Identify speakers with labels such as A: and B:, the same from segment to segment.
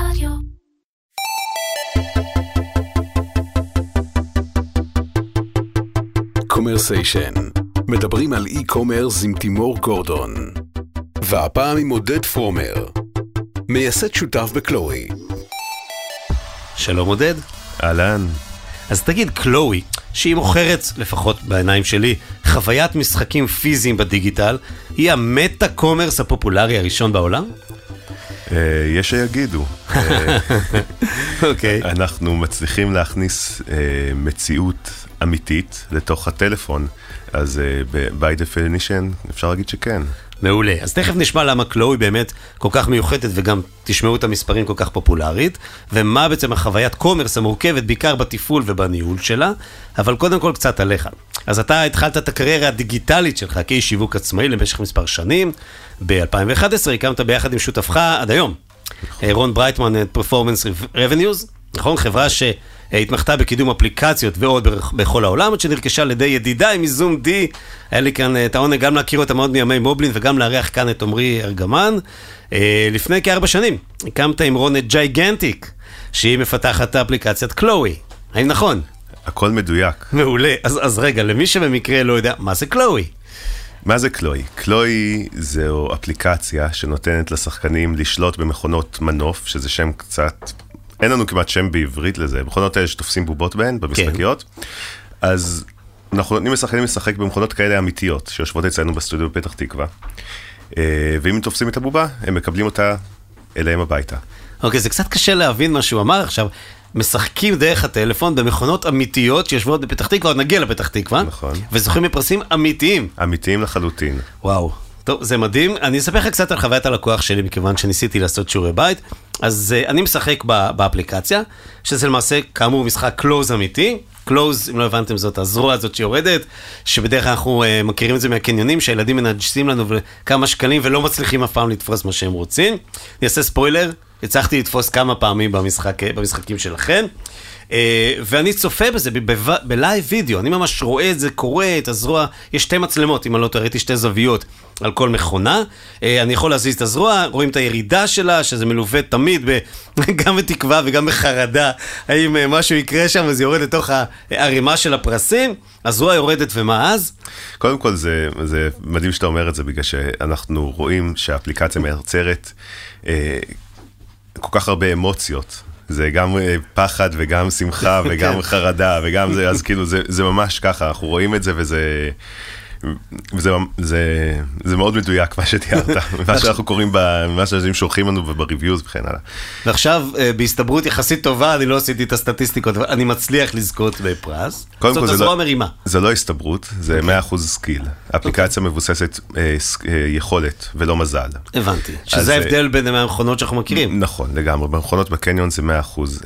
A: רדיו.
B: Commercation, מדברים על e-commerce עם תימור גורדון. והפעם עם עודד פרומר, מייסד שותף ב Clawee.
C: שלום עודד.
D: אהלן.
C: אז תגיד, Clawee, שהיא מוכרת, לפחות בעיניים שלי, חוויית משחקים פיזיים בדיגיטל, היא ה meta commerce הפופולרי הראשון בעולם?
D: אה, יש שיגידו. אה,
C: אוקיי.
D: אנחנו מצליחים להכניס אה, מציאות אמיתית לתוך הטלפון, אז by definition אפשר להגיד שכן.
C: מעולה. אז תכף נשמע למה קלואי באמת כל כך מיוחדת וגם תשמעו את המספרים כל כך פופולרית, ומה בעצם החוויית קומרס המורכבת בעיקר בתפעול ובניהול שלה, אבל קודם כל קצת עליך. אז אתה התחלת את הקריירה הדיגיטלית שלך כאיש שיווק עצמאי למשך מספר שנים. ב-2011 הקמת ביחד עם שותפך עד היום, אה, רון ברייטמן את Performance Revenues, נכון? חברה שהתמחתה בקידום אפליקציות ועוד בכל העולם, עד שנרכשה על ידי ידידיי מ Zoomd. היה לי כאן אה, את העונג גם להכיר אותה מאוד מימי Moblin וגם לארח כאן את עמרי ארגמן. אה, לפני כארבע שנים הקמת עם רון את Gigantic, שהיא מפתחת את אפליקציית Clawee. האם נכון?
D: הכל מדויק.
C: מעולה. אז, אז רגע, למי שבמקרה לא יודע, מה זה Clawee?
D: מה זה קלואי? קלואי זו אפליקציה שנותנת לשחקנים לשלוט במכונות מנוף, שזה שם קצת... אין לנו כמעט שם בעברית לזה, מכונות האלה שתופסים בובות בהן, במשחקיות. אז אנחנו נותנים לשחקנים לשחק במכונות כאלה אמיתיות, שיושבות אצלנו בסטודיו בפתח תקווה. אה, ואם הם תופסים את הבובה, הם מקבלים אותה אליהם הביתה.
C: אוקיי, זה קצת קשה להבין מה שהוא אמר עכשיו. משחקים דרך הטלפון במכונות אמיתיות שיושבות בפתח תקווה, עוד נגיע לפתח תקווה.
D: נכון.
C: וזוכים בפרסים אמיתיים.
D: אמיתיים לחלוטין.
C: וואו. טוב, זה מדהים. אני אספר לך קצת על חוויית הלקוח שלי, מכיוון שניסיתי לעשות שיעורי בית. אז אה, אני משחק באפליקציה, שזה למעשה, כאמור, משחק claws אמיתי. claws, אם לא הבנתם, זאת הזרוע הזאת שיורדת, שבדרך כלל אנחנו אה, מכירים את זה מהקניונים, שהילדים מנג'סים לנו כמה שקלים ולא מצליחים אף פעם לתפוס מה שהם רוצים. אני אעשה ספוילר, הצלחתי לתפוס כמה פעמים במשחק, אה, במשחקים שלכם. אה, ואני צופה בזה בלייב וידאו, אני ממש רואה את זה קורה, את הזרוע, יש שתי מצלמות, אם אני לא טועה, שתי זוויות על כל מכונה. Uh, אני יכול להזיז את הזרוע, רואים את הירידה שלה, שזה מלווה תמיד ב- גם בתקווה וגם בחרדה, האם משהו יקרה שם, אז יורד לתוך הערימה של הפרסים, הזרוע יורדת ומה אז?
D: קודם כל זה, זה מדהים שאתה אומר את זה, בגלל שאנחנו רואים שהאפליקציה מייצרת אה, כל כך הרבה אמוציות. זה גם אה, פחד וגם שמחה וגם חרדה וגם זה, אז כאילו זה, זה ממש ככה, אנחנו רואים את זה וזה... וזה זה, זה מאוד מדויק מה שתיארת, מה שאנחנו קוראים, ב- מה שאנשים שולחים לנו וב reviews וכן הלאה.
C: ועכשיו, אה, בהסתברות יחסית טובה, אני לא עשיתי את הסטטיסטיקות, אבל אני מצליח לזכות בפרס.
D: קודם כל זה לא,
C: מרימה.
D: זה לא הסתברות, זה 100% skill. אפליקציה מבוססת אה, אה, יכולת ולא מזל.
C: הבנתי. שזה
D: אה,
C: ההבדל בין המכונות שאנחנו מכירים.
D: נכון, לגמרי. במכונות בקניון זה 100%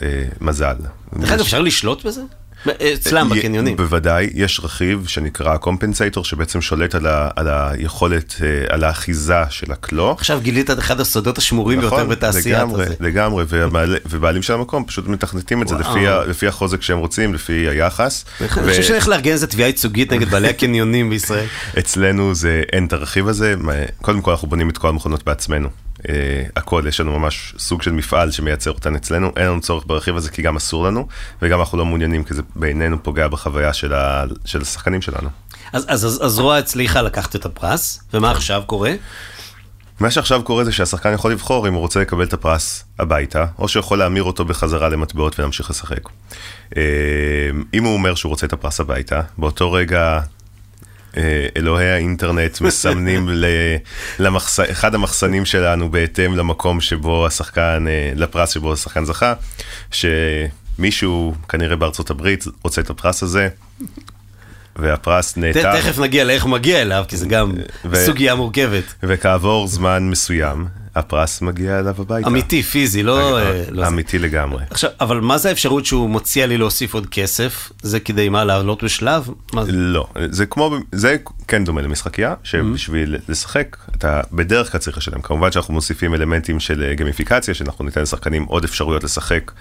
D: אה, מזל.
C: דרך אגב, אפשר לשלוט בזה? אצלם, בקניונים.
D: בוודאי, יש רכיב שנקרא קומפנסייטור, שבעצם שולט על, ה, על היכולת, אה, על האחיזה של הקלו.
C: עכשיו גילית את אחד הסודות השמורים ביותר בתעשיית
D: נכון, לגמרי,
C: הזה.
D: לגמרי, והבעלי- ובעלים של המקום פשוט מתכנתים את זה. לפי, לפי החוזק שהם רוצים, לפי היחס.
C: אני חושב שאני הולך לארגן איזה תביעה ייצוגית נגד בעלי הקניונים בישראל.
D: אצלנו זה אין את הרכיב הזה, קודם כל אנחנו בונים את כל המכונות בעצמנו. Uh, הכל, יש לנו ממש סוג של מפעל שמייצר אותן אצלנו, אין לנו צורך ברכיב הזה כי גם אסור לנו, וגם אנחנו לא מעוניינים כי זה בעינינו פוגע בחוויה של, ה, של השחקנים שלנו.
C: אז- אז אז- הזרוע הצליחה לקחת את הפרס, ומה עכשיו קורה?
D: מה שעכשיו קורה זה שהשחקן יכול לבחור אם הוא רוצה לקבל את הפרס הביתה, או שיכול להמיר אותו בחזרה למטבעות ולהמשיך לשחק. אה, אם הוא אומר שהוא רוצה את הפרס הביתה, באותו רגע אה, אלוהי האינטרנט מסמנים ל- למחס... אחד המחסנים שלנו בהתאם למקום שבו השחקן, אה, לפרס שבו השחקן זכה, שמישהו כנראה בארצות הברית רוצה את הפרס הזה, והפרס נעתר.
C: תכף נגיע לאיך הוא מגיע אליו, כי זה גם
D: ו-
C: סוגיה מורכבת.
D: וכעבור זמן מסוים, הפרס מגיע אליו הביתה.
C: אמיתי, פיזי, לא... אה, לא זה.
D: אמיתי לגמרי.
C: עכשיו, אבל מה זה האפשרות שהוא מציע לי להוסיף עוד כסף? זה כדי מה, לעלות בשלב? מה זה?
D: לא, זה כמו, זה כן דומה למשחקייה,
C: Mm-hmm.
D: שבשביל לשחק, אתה בדרך כלל צריך לשלם. כמובן שאנחנו מוסיפים אלמנטים של אה, גמיפיקציה, שאנחנו ניתן לשחקנים עוד אפשרויות לשחק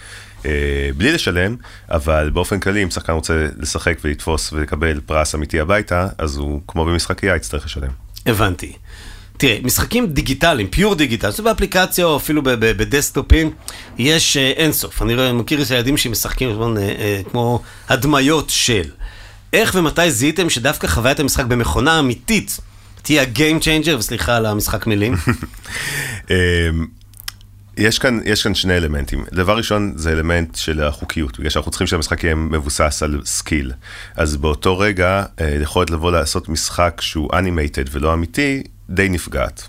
D: אה, בלי לשלם, אבל באופן כללי, אם שחקן רוצה לשחק ולתפוס ולקבל פרס אמיתי הביתה, אז הוא, כמו במשחקייה, יצטרך לשלם.
C: הבנתי. תראה, משחקים דיגיטליים, pure digital, זה באפליקציה או אפילו בדסקטופים, יש אה, אינסוף. אני מכיר את הילדים שמשחקים אה, אה, כמו הדמיות של. איך ומתי זיהיתם שדווקא חוויית המשחק במכונה אמיתית תהיה ה-game changer, וסליחה על המשחק מילים?
D: אמ, יש כאן, יש כאן שני אלמנטים. דבר ראשון זה אלמנט של החוקיות, בגלל שאנחנו צריכים שהמשחק יהיה מבוסס על skill. אז באותו רגע, יכולת לבוא לעשות משחק שהוא animated ולא אמיתי, די נפגעת.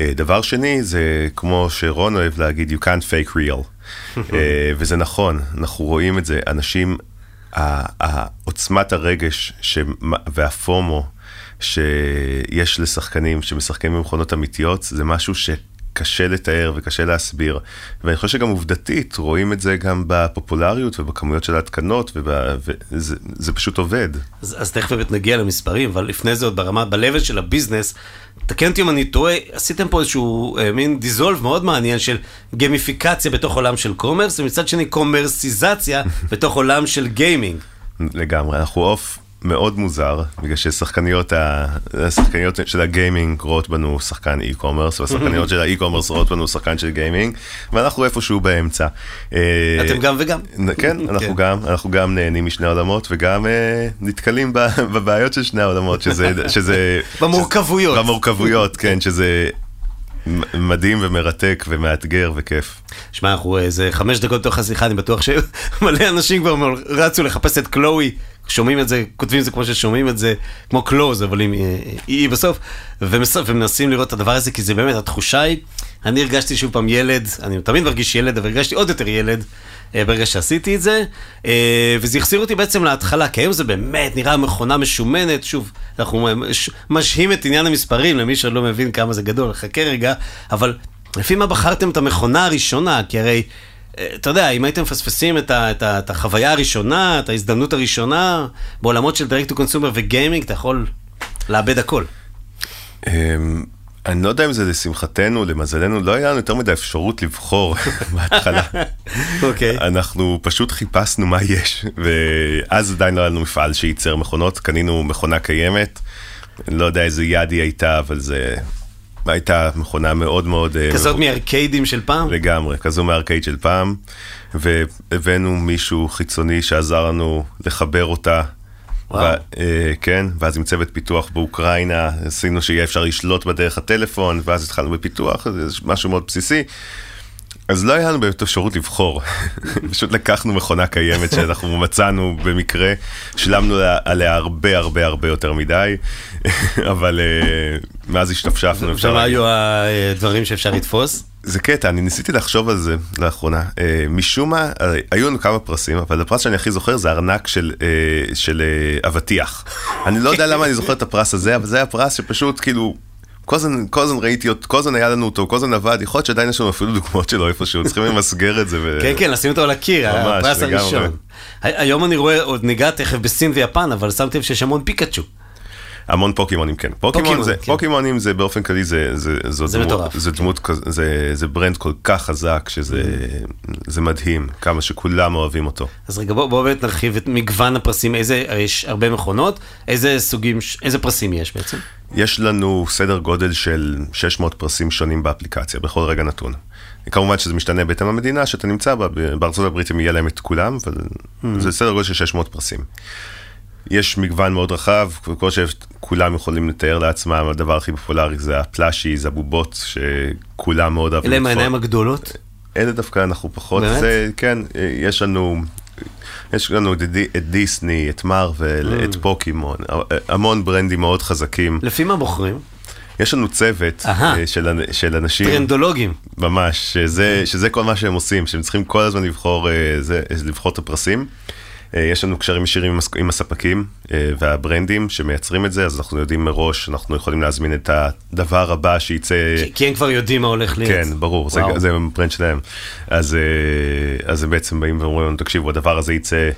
D: אה, דבר שני, זה כמו שרון אוהב להגיד, you can't fake real. אה, וזה נכון, אנחנו רואים את זה. אנשים, עוצמת הרגש שמ- וה FOMO שיש לשחקנים שמשחקים במכונות אמיתיות, זה משהו שקשה לתאר וקשה להסביר. ואני חושב שגם עובדתית, רואים את זה גם בפופולריות ובכמויות של ההתקנות, וב- וזה זה פשוט עובד.
C: אז, אז תכף באמת נגיע למספרים, אבל לפני זה עוד ברמה, ב-level של ה business, תקן אותי אם אני טועה, עשיתם פה איזשהו אה, מין dissolve מאוד מעניין של גמיפיקציה בתוך עולם של commerce, ומצד שני קומרסיזציה בתוך עולם של gaming.
D: לגמרי, אנחנו עוף מאוד מוזר, בגלל ששחקניות ה- השחקניות של ה gaming רואות בנו שחקן e-commerce, והשחקניות של ה e-commerce רואות בנו שחקן של gaming, ואנחנו איפשהו באמצע. אה,
C: אתם גם וגם.
D: כן, אנחנו גם, אנחנו גם נהנים משני העולמות, וגם אה, נתקלים בבעיות של שני העולמות, שזה... שזה
C: במורכבויות.
D: במורכבויות, כן, שזה מדהים ומרתק ומאתגר וכיף.
C: שמע, אנחנו איזה חמש דקות בתוך השיחה, אני בטוח שמלא אנשים כבר רצו לחפש את קלואי, שומעים את זה, כותבים את זה כמו ששומעים את זה, כמו קלוז, אבל עם אי בסוף, ומס- ומנסים לראות את הדבר הזה, כי זה באמת, התחושה היא, אני הרגשתי שוב פעם ילד, אני תמיד מרגיש ילד, אבל הרגשתי עוד יותר ילד. אה, ברגע שעשיתי את זה, אה, וזה החזיר אותי בעצם להתחלה, כי היום זה באמת נראה מכונה משומנת, שוב, אנחנו מש- משהים את עניין המספרים למי שעוד לא מבין כמה זה גדול, חכה רגע, אבל לפי מה בחרתם את המכונה הראשונה? כי הרי, אה, אתה יודע, אם הייתם מפספסים את, ה, את, ה, את החוויה הראשונה, את ההזדמנות הראשונה, בעולמות של דירקט טו קונסומר וגיימינג, אתה יכול לאבד הכל.
D: אמ, אני לא יודע אם זה לשמחתנו, למזלנו, לא היה לנו יותר מדי אפשרות לבחור בהתחלה.
C: אוקיי.
D: אנחנו פשוט חיפשנו מה יש, ואז עדיין לא היה לנו מפעל שייצר מכונות, קנינו מכונה קיימת, אני לא יודע איזה יד היא הייתה, אבל זה... הייתה מכונה מאוד מאוד... אה,
C: כזאת
D: מבוק-
C: מארקיידים של פעם?
D: לגמרי, כזו מארקייד של פעם, והבאנו מישהו חיצוני שעזר לנו לחבר אותה.
C: וואו.
D: ו- אה, כן, ואז עם צוות פיתוח באוקראינה, עשינו שיהיה אפשר לשלוט בדרך הטלפון, ואז התחלנו בפיתוח, זה משהו מאוד בסיסי. אז לא היה לנו באמת אפשרות לבחור, פשוט לקחנו מכונה קיימת שאנחנו מצאנו במקרה, שילמנו עליה- הרבה הרבה הרבה יותר מדי, אבל אה, מאז השתפשפנו,
C: ומה. היו הדברים שאפשר לתפוס?
D: זה קטע, אני ניסיתי לחשוב על זה לאחרונה. אה, משום מה, אה, היו לנו כמה פרסים, אבל הפרס שאני הכי זוכר זה ארנק של, אה, של אה, אבטיח. אני לא יודע למה אני זוכר את הפרס הזה, אבל זה היה פרס שפשוט כאילו... כל הזמן, כל הזמן ראיתי אותו, כל הזמן היה לנו אותו, כל הזמן עבד, יכול להיות שעדיין יש לנו אפילו דוגמאות שלו איפשהו, צריכים למסגר את זה. ו...
C: כן, כן, לשים אותו על הקיר, הפרס. הראשון. היום אני רואה, עוד ניגע תכף בסין ויפן, אבל שמתי לב שיש המון פיקאצ'ו.
D: המון פוקימונים, כן. פוקימון זה,
C: כן.
D: פוקימונים זה באופן כללי, זה, זה, זו
C: זה
D: דמות,
C: מטורף,
D: זה דמות, כז- זה, זה brand כל כך חזק, שזה זה מדהים, כמה שכולם אוהבים אותו.
C: אז רגע, בואו בוא באמת נרחיב את מגוון הפרסים, איזה, יש הרבה מכונות, איזה סוגים, איזה פרסים יש בעצם?
D: יש לנו סדר גודל של 600 פרסים שונים באפליקציה, בכל רגע נתון. כמובן שזה משתנה בהתאם למדינה שאתה נמצא בה, בארצות הברית אם יהיה להם את כולם, אבל זה סדר גודל של 600 פרסים. יש מגוון מאוד רחב, כמו שכולם יכולים לתאר לעצמם, הדבר הכי פופולרי זה הפלאשיז, הבובות, שכולם מאוד אוהבים.
C: אלה
D: לתפור.
C: העיניים הגדולות?
D: אלה דווקא אנחנו פחות,
C: באמת?
D: זה, כן, יש לנו, יש לנו את, די- את דיסני, את מארוול, את פוקימון, המון ברנדים מאוד חזקים.
C: לפי מה בוחרים?
D: יש לנו צוות. אה, של, של אנשים,
C: טרנדולוגים.
D: ממש, שזה, שזה כל מה שהם עושים, שהם צריכים כל הזמן לבחור, אה, זה, לבחור את הפרסים. אה, יש לנו קשרים ישירים עם, הס- עם הספקים אה, והברנדים שמייצרים את זה, אז אנחנו יודעים מראש, אנחנו יכולים להזמין את הדבר הבא שייצא.
C: כי- כי הם כבר יודעים מה הולך להיות.
D: כן, ברור, זה. זה brand שלהם. אז, אה, אז הם בעצם באים ואומרים לנו, תקשיבו, הדבר הזה יצא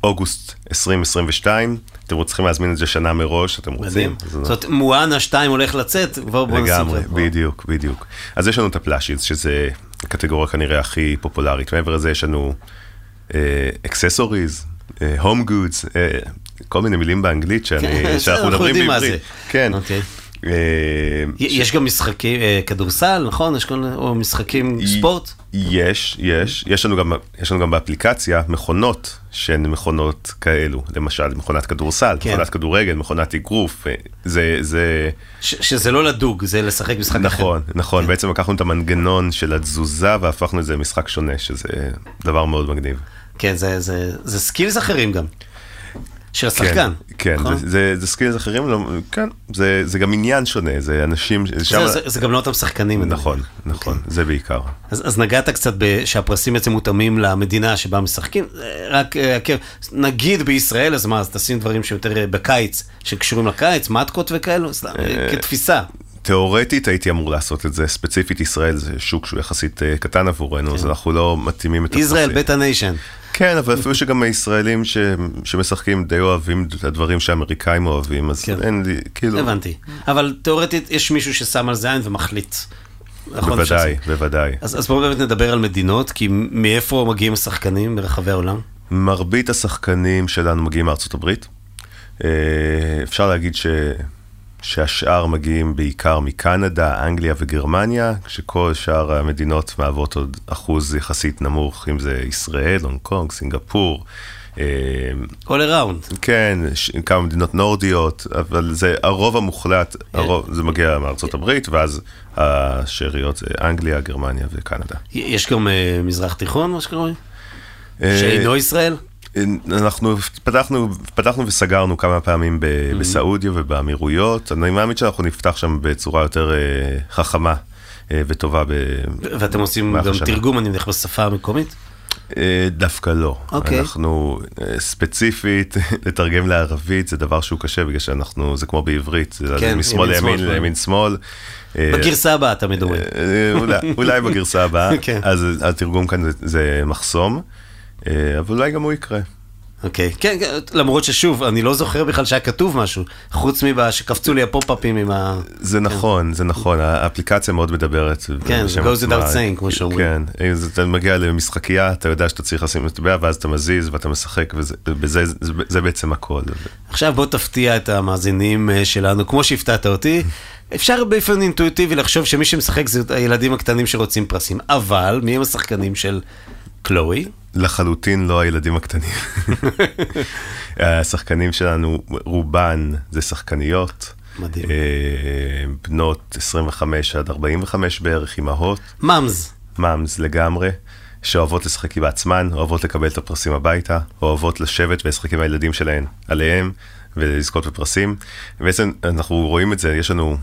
D: באוגוסט 2022, אתם צריכים להזמין את זה שנה מראש, אתם רוצים.
C: זאת אומרת, מואנה 2 הולך לצאת, בואו נשים
D: לגמרי. בדיוק, בדיוק. אז יש לנו את ה plushies, שזה הקטגוריה כנראה הכי פופולרית. מעבר לזה יש לנו accessories, home goods, כל מיני מילים באנגלית שאני, שאנחנו
C: אנחנו
D: מדברים בעברית. כן.
C: י- יש גם משחקים, אה, כדורסל, נכון? יש כל מיני, או משחקים ספורט?
D: יש, יש, יש לנו גם, יש לנו גם באפליקציה מכונות שהן מכונות כאלו, למשל מכונת כדורסל,
C: כן.
D: מכונת כדורגל, מכונת אגרוף, אה, זה, זה,
C: ש- שזה לא לדוג, זה לשחק משחק אחר.
D: נכון, נכון,
C: כן.
D: בעצם לקחנו את המנגנון של התזוזה והפכנו את זה למשחק שונה, שזה דבר מאוד מגניב.
C: כן, זה, זה, זה skills אחרים גם. של השחקן.
D: כן,
C: נכון?
D: זה, זה, זה skills אחרים, לא, כן, זה, זה גם עניין שונה, זה אנשים,
C: זה,
D: שם,
C: זה, זה גם לא אותם שחקנים. אני
D: נכון,
C: מבין.
D: נכון, זה בעיקר.
C: אז, אז נגעת קצת ב- שהפרסים בעצם מותאמים למדינה שבה משחקים, אה, רק אה, כן, נגיד בישראל, אז מה, אז תשים דברים שיותר אה, בקיץ, שקשורים לקיץ, מטקות וכאלו, אה, כתפיסה.
D: תיאורטית הייתי אמור לעשות את זה, ספציפית ישראל זה שוק שהוא יחסית קטן עבורנו, אז אנחנו לא מתאימים את
C: ישראל,
D: הפרסים.
C: beta nation.
D: כן, אבל אפילו שגם הישראלים ש... שמשחקים די אוהבים את הדברים שהאמריקאים אוהבים, אז
C: כן.
D: אין לי, כאילו...
C: הבנתי. אבל תיאורטית יש מישהו ששם על זה עין ומחליט. נכון,
D: בוודאי. בוודאי.
C: אז, אז בואו באמת נדבר על מדינות, כי מאיפה מגיעים השחקנים ברחבי העולם?
D: מרבית השחקנים שלנו מגיעים מארצות הברית. אה, אפשר להגיד ש... שהשאר מגיעים בעיקר מקנדה, אנגליה וגרמניה, כשכל שאר המדינות מהוות עוד אחוז יחסית נמוך, אם זה ישראל, הונג קונג, סינגפור. אה,
C: all around.
D: כן, ש... כמה מדינות נורדיות, אבל זה הרוב המוחלט, הרוב, זה מגיע מארצות הברית, ואז השאריות זה אנגליה, גרמניה וקנדה.
C: יש גם אה, מזרח תיכון, מה שקוראים?
D: אה,
C: שאינו ישראל?
D: אנחנו פתחנו, פתחנו וסגרנו כמה פעמים ב-
C: Mm-hmm.
D: בסעודיה ובאמירויות, אני מאמין שאנחנו נפתח שם בצורה יותר אה, חכמה אה, וטובה. ב-
C: ואתם עושים גם
D: השנה.
C: תרגום, אני מניח, בשפה המקומית?
D: אה, דווקא לא.
C: אוקיי.
D: אנחנו אה, ספציפית, לתרגם לערבית זה דבר שהוא קשה, בגלל שאנחנו, זה כמו בעברית, זה
C: כן,
D: משמאל
C: ימין,
D: לימין, לימין שמאל. אה,
C: בגרסה הבאה תמיד אומרים.
D: אולי- אולי בגרסה הבאה,
C: כן.
D: אז התרגום כאן זה- זה מחסום, אבל אולי גם הוא יקרה.
C: אוקיי, כן, כן, למרות ששוב, אני לא זוכר בכלל שהיה כתוב משהו, חוץ משקפצו לי הפופ-אפים עם ה...
D: זה נכון, זה נכון, האפליקציה מאוד מדברת.
C: כן,
D: בשם
C: goes without saying, כמו שאומרים.
D: כן, אז אתה מגיע למשחקייה, אתה יודע שאתה צריך לשים מטבע, ואז אתה מזיז ואתה משחק, וזה זה- זה בעצם הכל.
C: עכשיו בוא תפתיע את המאזינים אה, שלנו, כמו שהפתעת אותי. אפשר באופן אינטואיטיבי לחשוב שמי שמשחק זה הילדים הקטנים שרוצים פרסים, אבל מי הם השחקנים של קלואי?
D: לחלוטין לא הילדים הקטנים. השחקנים שלנו, רובן זה שחקניות.
C: מדהים.
D: אה, בנות 25 עד 45 בערך, אימהות.
C: מאמז.
D: מאמס לגמרי, שאוהבות לשחק בעצמן, אוהבות לקבל את הפרסים הביתה, אוהבות לשבת ולשחק עם הילדים שלהן עליהם ולזכות בפרסים. בעצם אנחנו רואים את זה, יש לנו,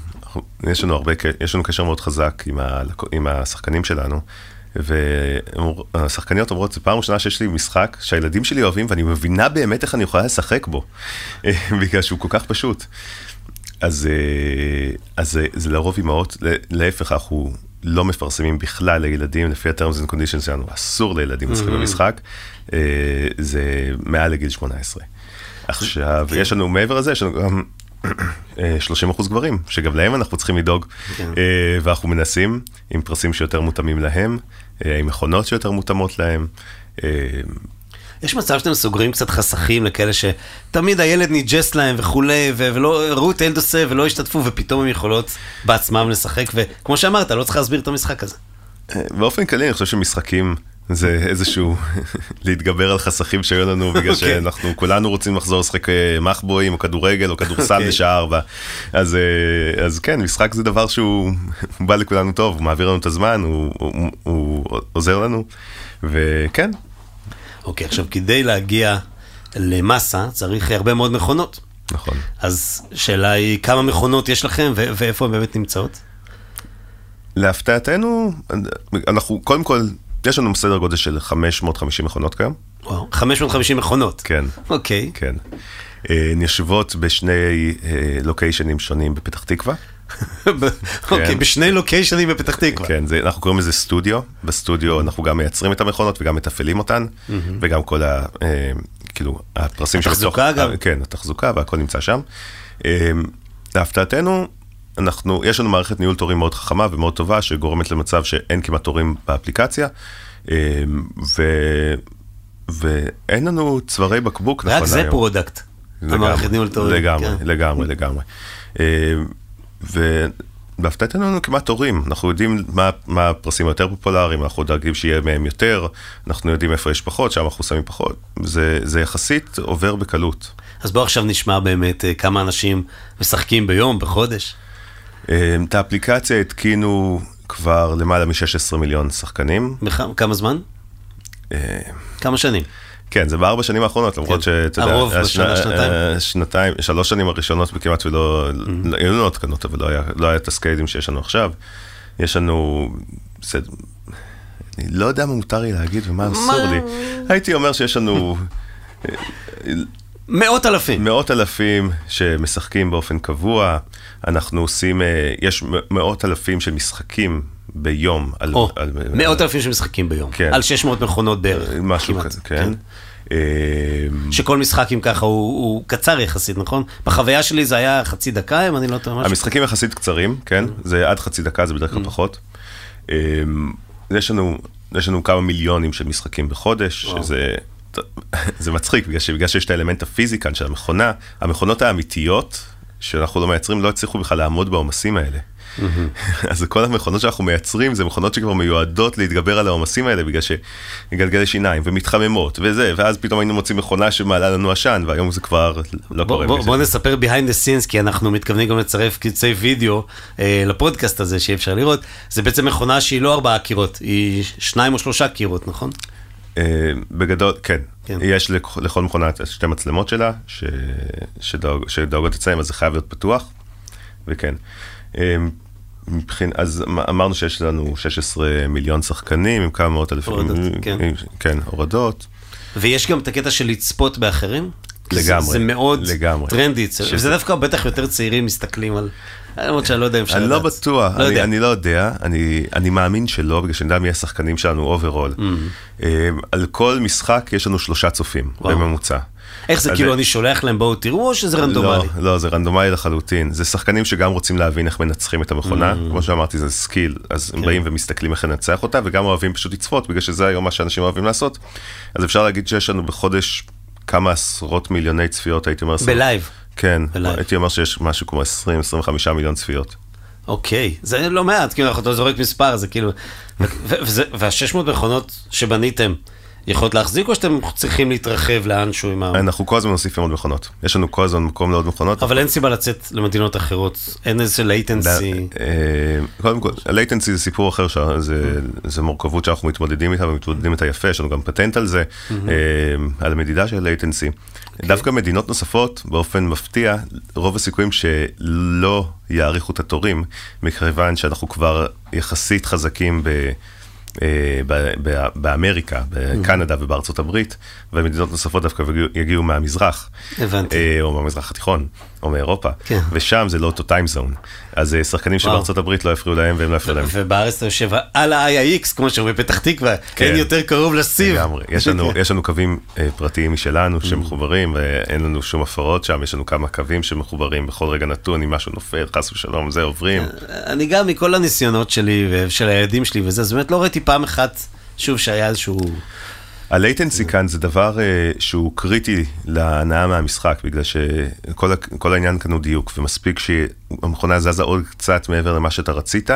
D: יש לנו הרבה, יש לנו קשר מאוד חזק עם, ה, עם השחקנים שלנו. והשחקניות אומרות, זו פעם ראשונה שיש לי משחק שהילדים שלי אוהבים ואני מבינה באמת איך אני יכולה לשחק בו, בגלל שהוא כל כך פשוט. אז, אה, אז זה, זה לרוב אימהות, להפך, אנחנו לא מפרסמים בכלל לילדים, לפי ה-terms and conditions שלנו, אסור לילדים לשחק במשחק, אה, זה מעל לגיל 18. עכשיו, יש לנו מעבר לזה, יש לנו גם אה, 30 אחוז גברים, שגם להם אנחנו צריכים לדאוג,
C: כן.
D: אה, ואנחנו מנסים עם פרסים שיותר מותאמים להם, אה, עם מכונות שיותר מותאמות להם. אה,
C: יש מצב שאתם סוגרים קצת חסכים לכאלה שתמיד הילד ניג'ס להם וכולי, ולא ראו את הילד עושה ולא השתתפו, ופתאום הם יכולות בעצמם לשחק, וכמו שאמרת, לא צריך להסביר את המשחק הזה.
D: באופן כללי אני חושב שמשחקים זה איזשהו להתגבר על חסכים שהיו לנו בגלל
C: אוקיי.
D: שאנחנו כולנו רוצים לחזור לשחק אה, מחבואים או כדורגל או כדורסל
C: אוקיי.
D: בשעה ארבע. אז, אה, אז כן, משחק זה דבר שהוא הוא בא לכולנו טוב, הוא מעביר לנו את הזמן, הוא, הוא, הוא עוזר לנו, וכן,
C: אוקיי, עכשיו כדי להגיע למסה צריך הרבה מאוד מכונות.
D: נכון.
C: אז שאלה היא, כמה מכונות יש לכם ו- ואיפה הן באמת נמצאות?
D: להפתעתנו, אנחנו קודם כל, יש לנו סדר גודל של 550 מכונות כיום,
C: וואו, 550 מכונות.
D: כן.
C: אוקיי.
D: כן. אה, הן יושבות בשני אה, לוקיישנים שונים בפתח תקווה.
C: אוקיי, בשני לוקיישנים בפתח תקווה.
D: כן, זה, אנחנו קוראים לזה סטודיו. בסטודיו אנחנו גם מייצרים את המכונות וגם מתפעלים אותן, וגם כל ה... אה, כאילו, הפרסים
C: התחזוקה גם?
D: אה, כן, התחזוקה והכל נמצא שם. אה, להפתעתנו, אנחנו, יש לנו מערכת ניהול תורים מאוד חכמה ומאוד טובה, שגורמת למצב שאין כמעט תורים באפליקציה, אה, ו... ואין לנו צווארי בקבוק נכון
C: רק זה. product. המערכת ניהול תורים.
D: לגמרי,
C: כן.
D: לגמרי, לגמרי. אה, בהפתעתנו לנו כמעט תורים, אנחנו יודעים מה, מה הפרסים היותר פופולריים, אנחנו דואגים שיהיה מהם יותר, אנחנו יודעים איפה יש פחות, שם אנחנו שמים פחות, זה, זה יחסית עובר בקלות.
C: אז בואו עכשיו נשמע באמת אה, כמה אנשים משחקים ביום, בחודש.
D: אה, את האפליקציה התקינו כבר למעלה מ-16 מיליון שחקנים.
C: כמה זמן?
D: אה,
C: כמה שנים?
D: כן, זה בארבע שנים האחרונות, למרות
C: כן.
D: שאתה יודע,
C: הרוב בשנה, שנתיים?
D: שנתיים, שלוש שנים הראשונות כמעט ולא,
C: Mm-hmm.
D: היו לנו התקנות, אבל לא היה, לא היה את הסקיידים שיש לנו עכשיו. יש לנו, אני לא יודע מה מותר לי להגיד ומה אסור לי. הייתי אומר שיש לנו
C: מאות אלפים.
D: מאות אלפים שמשחקים באופן קבוע, אנחנו עושים, אה, יש מאות אלפים של משחקים ביום. על,
C: או,
D: על,
C: מאות אלפים שמשחקים ביום.
D: כן.
C: על 600 מכונות בערך.
D: משהו
C: כמעט.
D: כזה, כן. אה,
C: שכל משחק אם ככה הוא, הוא קצר יחסית, נכון? בחוויה שלי זה היה חצי דקה, אם אני לא טועה משהו.
D: המשחקים יחסית קצרים, כן? זה עד חצי דקה, זה בדרך כלל פחות. אה, יש לנו, יש לנו כמה מיליונים של משחקים בחודש, שזה... זה מצחיק, בגלל, שבגלל שיש את האלמנט הפיזי כאן של המכונה, המכונות האמיתיות שאנחנו לא מייצרים לא הצליחו בכלל לעמוד בעומסים האלה. אז כל המכונות שאנחנו מייצרים זה מכונות שכבר מיועדות להתגבר על העומסים האלה בגלל שגלגלי שיניים ומתחממות וזה, ואז פתאום היינו מוצאים מכונה שמעלה לנו עשן והיום זה כבר לא
C: בוא,
D: קורה.
C: בוא,
D: מזה.
C: בוא נספר behind the scenes, כי אנחנו מתכוונים גם לצרף קצי וידאו אה, לפודקאסט הזה שאי אפשר לראות. זה בעצם מכונה שהיא לא ארבעה קירות, היא שניים או שלושה קירות, נכון?
D: אה, בגדול, כן.
C: כן.
D: יש לכ- לכל מכונה שתי מצלמות שלה, ש... שדואג... שדואגות אצלם, אז זה חייב להיות פתוח, וכן. אה, מבחין... אז אמ- אמרנו שיש לנו 16 מיליון שחקנים עם כמה מאות אלפים,
C: הורדות, כן.
D: כן, הורדות.
C: ויש גם את הקטע של לצפות באחרים? כי זה-
D: לגמרי,
C: זה מאוד
D: לגמרי.
C: טרנדי,
D: שזה-
C: וזה דווקא בטח יותר צעירים מסתכלים על... למרות שאני לא יודע אם אפשר
D: אני
C: לדעת.
D: לא בטוח,
C: לא
D: אני. אני לא יודע, אני, אני מאמין שלא, בגלל שאני יודע מי השחקנים שלנו overall.
C: Mm-hmm.
D: על כל משחק יש לנו שלושה צופים
C: וואו.
D: בממוצע.
C: איך זה, כאילו
D: זה-
C: אני שולח להם בואו תראו, או שזה רנדומלי?
D: לא, לא, זה רנדומלי לחלוטין. זה שחקנים שגם רוצים להבין איך מנצחים את המכונה, כמו שאמרתי, זה skill, אז הם באים ומסתכלים איך לנצח אותה, וגם אוהבים פשוט לצפות, בגלל שזה היום מה שאנשים אוהבים לעשות. אז אפשר להגיד שיש לנו בחודש כמה עשרות מיליוני צפיות, הייתי אומר.
C: ב live.
D: כן,
C: ב live.
D: הייתי אומר שיש משהו כמו 20-25 מיליון צפיות.
C: אוקיי, זה לא מעט, כאילו, אתה זורק מספר, זה כאילו... וה-600 מכונות שבניתם, יכולות להחזיק, או שאתם צריכים להתרחב לאנשהו עם ה...
D: אנחנו כל הזמן מוסיפים עוד מכונות. יש לנו כל הזמן מקום לעוד מכונות.
C: אבל אין סיבה לצאת למדינות אחרות, אין איזה latency.
D: אה, קודם כל, ה latency זה סיפור אחר, זה- מורכבות שאנחנו מתמודדים איתה ומתמודדים איתה יפה, יש לנו גם פטנט על זה, אה, על המדידה של ה latency. דווקא מדינות נוספות, באופן מפתיע, רוב הסיכויים שלא יאריכו את התורים, מכיוון שאנחנו כבר יחסית חזקים ב... אה, באמריקה, בקנדה ובארצות הברית, ומדינות נוספות דווקא יגיעו- מהמזרח.
C: הבנתי.
D: אה, או מהמזרח התיכון, או מאירופה,
C: כן.
D: ושם זה לא אותו טיים זון. אז אה, שחקנים. שבארצות הברית לא יפריעו להם והם לא יפריעו להם.
C: ובארץ אתה יושב על ה-IIX, כמו שאומרים בפתח תקווה,
D: כן.
C: אין יותר קרוב לסיב.
D: לגמרי. יש לנו,
C: כן.
D: קווים פרטיים משלנו שמחוברים, ואין לנו שום הפרות שם, יש לנו כמה קווים שמחוברים בכל רגע נתון, אם משהו נופל, חס ושלום, זה עוברים.
C: אני גם מכל הניסיונות שלי ושל הילדים שלי וזה, אז באמת לא ראיתי פעם אחת, שוב, שהיה איזשהו...
D: ה latency כאן זה דבר אה, שהוא קריטי להנאה מהמשחק, בגלל שכל העניין כאן הוא דיוק, ומספיק שהמכונה זזה עוד קצת מעבר למה שאתה רצית,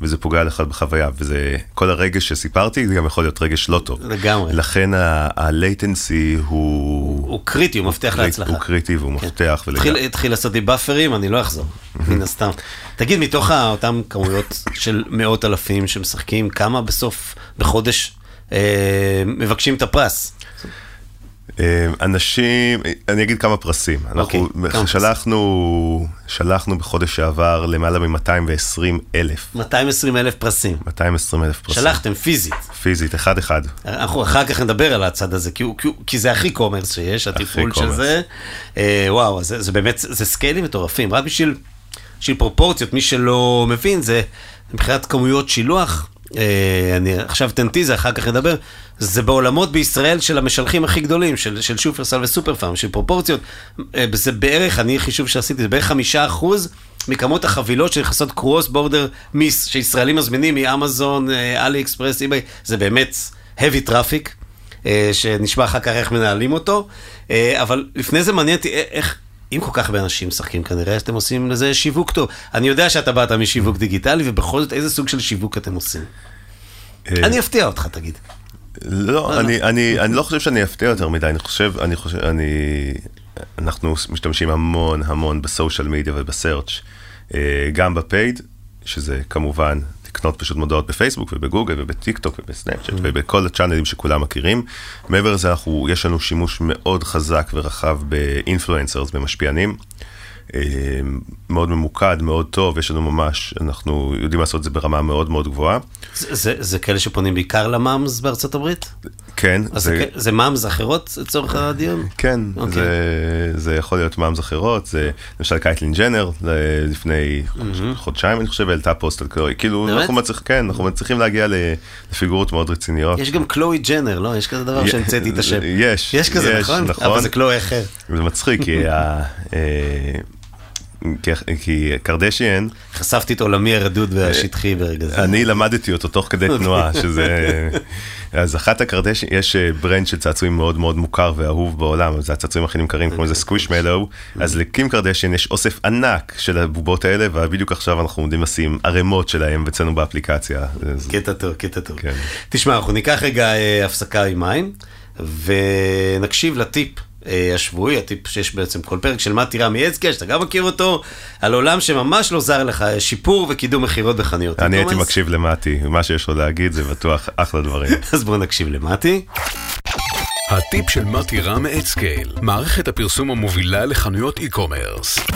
D: וזה פוגע לך בחוויה, וזה, כל הרגש שסיפרתי, זה גם יכול להיות רגש לא טוב.
C: לגמרי.
D: לכן ה latency הוא...
C: הוא קריטי, הוא מפתח להצלחה.
D: הוא קריטי והוא
C: כן.
D: מפתח,
C: התחיל, לעשות לי באפרים, אני לא אחזור, מן הסתם. תגיד, מתוך אותן כמויות של מאות אלפים שמשחקים, כמה בסוף, בחודש, מבקשים את הפרס?
D: אה, אנשים, אני אגיד כמה פרסים.
C: אוקיי,
D: אנחנו
C: כמה
D: שלחנו, שלחנו בחודש שעבר למעלה מ-220 אלף.
C: 220 אלף פרסים.
D: 220 אלף פרסים.
C: שלחתם פיזית.
D: פיזית, אחד-אחד.
C: אנחנו אחר כך נדבר על הצד הזה, כי, זה הכי commerce שיש, התפעול של
D: commerce.
C: זה. אה, וואו, זה, זה באמת, זה scale ים מטורפים. רק בשביל, בשביל פרופורציות, מי שלא מבין, זה מבחינת כמויות שילוח. אה, אני עכשיו אתן טיזר, אחר כך נדבר. זה בעולמות בישראל של המשלחים הכי גדולים, של, של שופרסל וסופר פארם, של פרופורציות. אה, זה בערך, אני חישוב שעשיתי, זה בערך חמישה אחוז מכמות החבילות שנכנסות cross border מיס, שישראלים מזמינים מאמזון, אה, אלי אקספרס, אי-ביי, זה באמת heavy traffic, אה, שנשמע אחר כך איך מנהלים אותו, אה, אבל לפני זה מעניין אותי איך, אם כל כך הרבה אנשים משחקים, כנראה שאתם עושים לזה שיווק טוב. אני יודע שאתה באת משיווק דיגיטלי, ובכל זאת, איזה סוג של שיווק אתם עושים?
D: אה,
C: אני אפתיע אותך, תגיד.
D: לא, אני, אני, אני לא חושב שאני אפתיע יותר מדי, אני חושב, אני חושב, אני... אנחנו משתמשים המון המון בסושיאל מדיה ובסרצ', אה, גם ב paid, שזה כמובן לקנות פשוט מודעות בפייסבוק ובגוגל ובטיק טוק ובסנאפצ'אט mm-hmm. ובכל ה channel ים שכולם מכירים. מעבר לזה, אנחנו, יש לנו שימוש מאוד חזק ורחב ב influencers, במשפיענים. אה, מאוד ממוקד, מאוד טוב, יש לנו ממש, אנחנו יודעים לעשות את זה ברמה מאוד מאוד גבוהה.
C: זה, זה, זה כאלה שפונים בעיקר ל moms בארצות הברית?
D: כן.
C: אז זה, זה, moms אחרות לצורך הדיון?
D: כן, okay.
C: אוקיי.
D: זה, זה יכול להיות מאמס אחרות, זה למשל קייטלין ג'נר, לפני mm-hmm. חודשיים אני חושב, העלתה פוסט על קלואי, כאילו, באמת? אנחנו מצליחים, כן, אנחנו מצליחים להגיע לפיגורות מאוד רציניות.
C: יש גם קלואי ג'נר, לא? יש כזה דבר שהמצאתי את השם.
D: יש,
C: יש כזה,
D: יש,
C: נכון?
D: נכון.
C: אבל זה קלואי אחר.
D: זה מצחיק, כי ה... אה, כי, קרדשיאן...
C: חשפתי את עולמי הרדוד והשטחי ברגע זה.
D: אני למדתי אותו תוך כדי תנועה, שזה... אז אחת הקרדשיאן, יש ברנד של צעצועים מאוד מאוד מוכר ואהוב בעולם, זה הצעצועים הכי נמכרים, קוראים לזה Squishmallow, אז לקים קרדשיאן יש אוסף ענק של הבובות האלה, ובדיוק עכשיו אנחנו עומדים לשים ערימות שלהם אצלנו באפליקציה.
C: קטע טוב, קטע טוב. כן. תשמע, אנחנו ניקח רגע הפסקה עם מים, ונקשיב לטיפ. השבועי, הטיפ שיש בעצם כל פרק של מתי רם מאדסקייל, שאתה גם מכיר אותו, על עולם שממש לא זר לך, שיפור וקידום מכירות בחנויות.
D: אני הייתי מקשיב למתי, מה שיש לו להגיד זה בטוח אחלה דברים.
C: אז בואו נקשיב למתי.
B: הטיפ של מתי רם אצקל, מערכת הפרסום המובילה לחנויות e-commerce.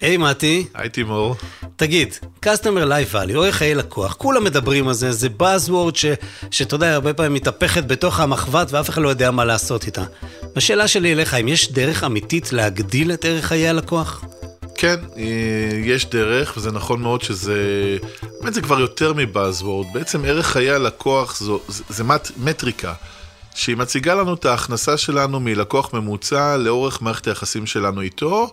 C: היי מתי.
A: היי תימור.
C: תגיד, Customer Life Value, או חיי לקוח, כולם מדברים על זה, זה Buzzword ש, שאתה יודע, הרבה פעמים מתהפכת בתוך המחבת ואף אחד לא יודע מה לעשות איתה. השאלה שלי אליך, האם יש דרך אמיתית להגדיל את ערך חיי הלקוח?
A: כן, יש דרך, וזה נכון מאוד שזה, באמת זה כבר יותר מבאזוורד, בעצם ערך חיי הלקוח זו, זה, זה מט, מטריקה, שהיא מציגה לנו את ההכנסה שלנו מלקוח ממוצע לאורך מערכת היחסים שלנו איתו,